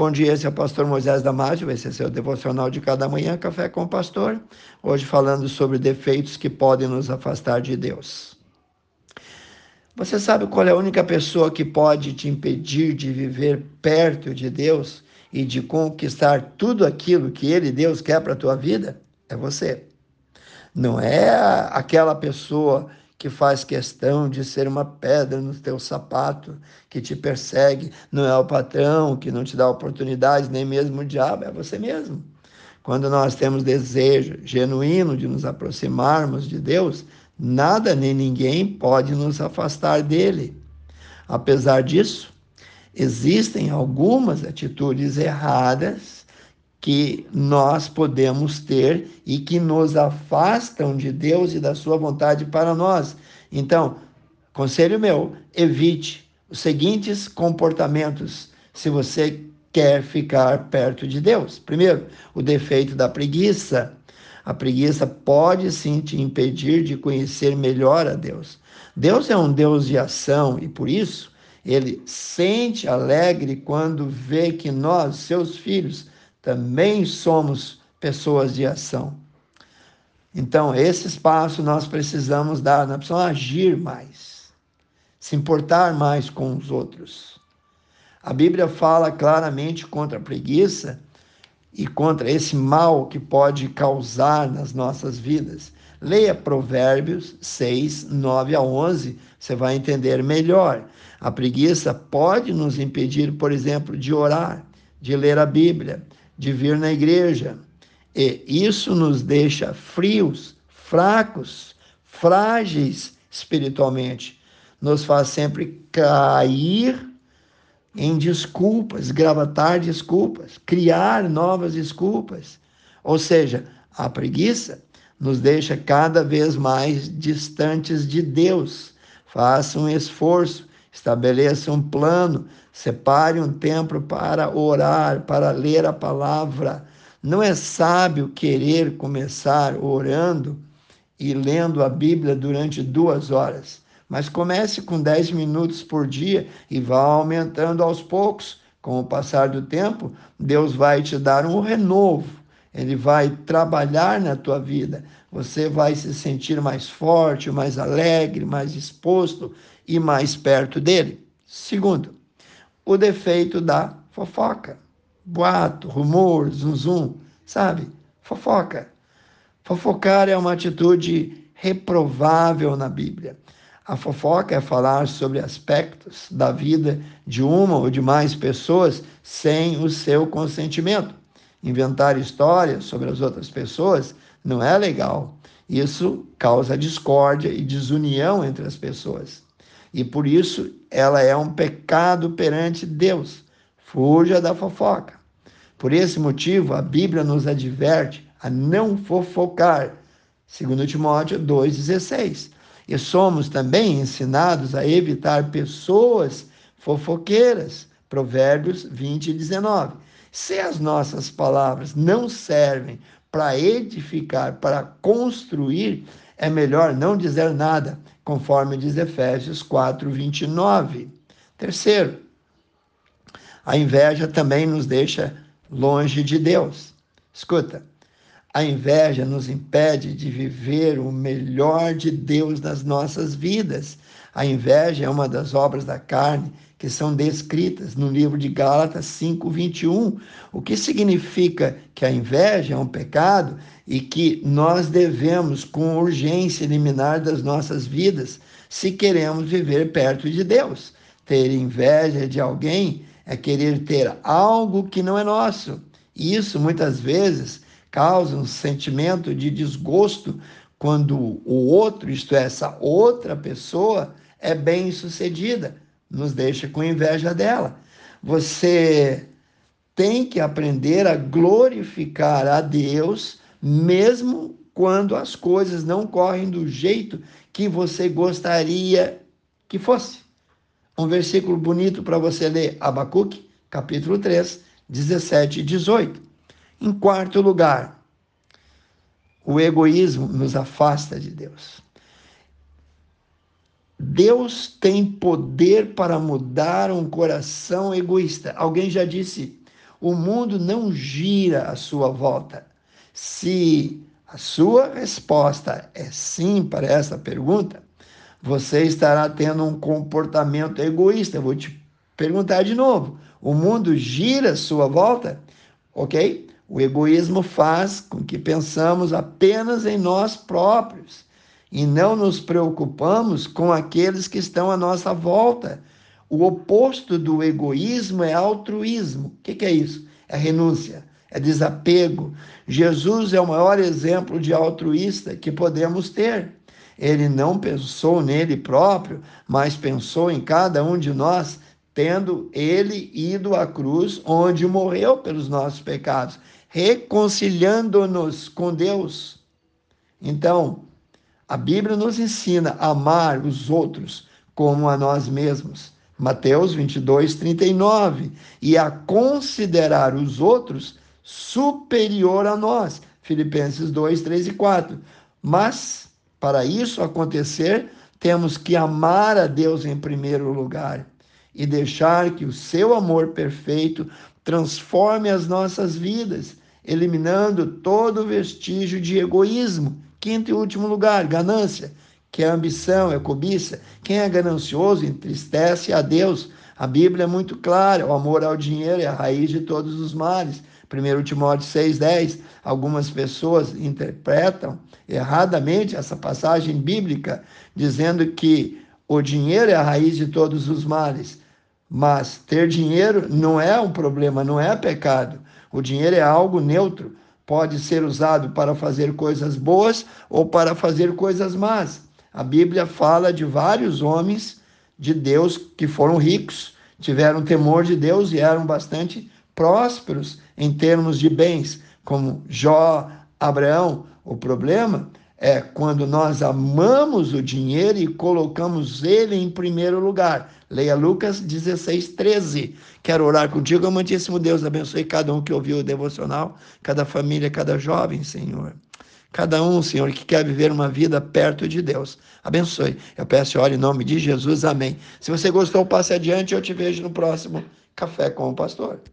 Bom dia, esse é o pastor Moisés Damásio, vai ser seu devocional de cada manhã, Café com o Pastor. Hoje falando sobre defeitos que podem nos afastar de Deus. Você sabe qual é a única pessoa que pode te impedir de viver perto de Deus e de conquistar tudo aquilo que Ele, Deus, quer para a tua vida? É você. Não é aquela pessoa que faz questão de ser uma pedra no teu sapato, que te persegue, não é o patrão que não te dá oportunidades, nem mesmo o diabo, é você mesmo. Quando nós temos desejo genuíno de nos aproximarmos de Deus, nada nem ninguém pode nos afastar dele. Apesar disso, existem algumas atitudes erradas que nós podemos ter e que nos afastam de Deus e da sua vontade para nós. Então, conselho meu, evite os seguintes comportamentos se você quer ficar perto de Deus. Primeiro, o defeito da preguiça. A preguiça pode sim te impedir de conhecer melhor a Deus. Deus é um Deus de ação e por isso ele sente alegre quando vê que nós, seus filhos, também somos pessoas de ação. Então, esse espaço nós precisamos dar, nós precisamos agir mais, se importar mais com os outros. A Bíblia fala claramente contra a preguiça e contra esse mal que pode causar nas nossas vidas. Leia Provérbios 6, 9 a 11, você vai entender melhor. A preguiça pode nos impedir, por exemplo, de orar, de ler a Bíblia, de vir na igreja. E isso nos deixa frios, fracos, frágeis espiritualmente. Nos faz sempre cair em desculpas, gravatar desculpas, criar novas desculpas. Ou seja, a preguiça nos deixa cada vez mais distantes de Deus. Faça um esforço, estabeleça um plano, Separe um tempo para orar, para ler a palavra. Não é sábio querer começar orando e lendo a Bíblia durante duas horas, mas comece com dez minutos por dia e vá aumentando aos poucos. Com o passar do tempo, Deus vai te dar um renovo, Ele vai trabalhar na tua vida. Você vai se sentir mais forte, mais alegre, mais disposto e mais perto dele. Segundo, o defeito da fofoca. Boato, rumor, zum, zum, sabe? Fofoca. Fofocar é uma atitude reprovável na Bíblia. A fofoca é falar sobre aspectos da vida de uma ou de mais pessoas sem o seu consentimento. Inventar histórias sobre as outras pessoas não é legal. Isso causa discórdia e desunião entre as pessoas e por isso ela é um pecado perante Deus. Fuja da fofoca. Por esse motivo, a Bíblia nos adverte a não fofocar, segundo Timóteo 2,16. E somos também ensinados a evitar pessoas fofoqueiras, Provérbios 20 19. Se as nossas palavras não servem para edificar, para construir, é melhor não dizer nada, conforme diz Efésios 4, 29. Terceiro, a inveja também nos deixa longe de Deus. Escuta, a inveja nos impede de viver o melhor de Deus nas nossas vidas. A inveja é uma das obras da carne que são descritas no livro de Gálatas 5:21, o que significa que a inveja é um pecado e que nós devemos com urgência eliminar das nossas vidas se queremos viver perto de Deus. Ter inveja de alguém é querer ter algo que não é nosso. Isso muitas vezes causa um sentimento de desgosto quando o outro, isto é, essa outra pessoa, é bem sucedida nos deixa com inveja dela. Você tem que aprender a glorificar a Deus, mesmo quando as coisas não correm do jeito que você gostaria que fosse. Um versículo bonito para você ler, Abacuque, capítulo 3, 17 e 18. Em quarto lugar, o egoísmo nos afasta de Deus. Deus tem poder para mudar um coração egoísta. Alguém já disse: o mundo não gira à sua volta. Se a sua resposta é sim para essa pergunta, você estará tendo um comportamento egoísta. Vou te perguntar de novo: o mundo gira à sua volta? Ok? O egoísmo faz com que pensamos apenas em nós próprios e não nos preocupamos com aqueles que estão à nossa volta. O oposto do egoísmo é altruísmo. O que, é isso? É renúncia, é desapego. Jesus é o maior exemplo de altruísta que podemos ter. Ele não pensou nele próprio, mas pensou em cada um de nós, tendo ele ido à cruz, onde morreu pelos nossos pecados, reconciliando-nos com Deus. Então, a Bíblia nos ensina a amar os outros como a nós mesmos. Mateus 22, 39. E a considerar os outros superior a nós. Filipenses 2, 3 e 4. Mas, para isso acontecer, temos que amar a Deus em primeiro lugar e deixar que o seu amor perfeito transforme as nossas vidas, eliminando todo vestígio de egoísmo Quinto e último lugar, ganância, que é ambição, é cobiça. Quem é ganancioso entristece a Deus. A Bíblia é muito clara: o amor ao dinheiro é a raiz de todos os males. 1 Timóteo 6,10. Algumas pessoas interpretam erradamente essa passagem bíblica, dizendo que o dinheiro é a raiz de todos os males. Mas ter dinheiro não é um problema, não é pecado. O dinheiro é algo neutro pode ser usado para fazer coisas boas ou para fazer coisas más. A Bíblia fala de vários homens de Deus que foram ricos, tiveram temor de Deus e eram bastante prósperos em termos de bens, como Jó, Abraão. O problema é quando nós amamos o dinheiro e colocamos ele em primeiro lugar. Leia Lucas 16, 13. Quero orar contigo, amantíssimo Deus. Abençoe cada um que ouviu o devocional, cada família, cada jovem, Senhor. Cada um, Senhor, que quer viver uma vida perto de Deus. Abençoe. Eu peço e oro em nome de Jesus. Amém. Se você gostou, passe adiante. Eu te vejo no próximo Café com o Pastor.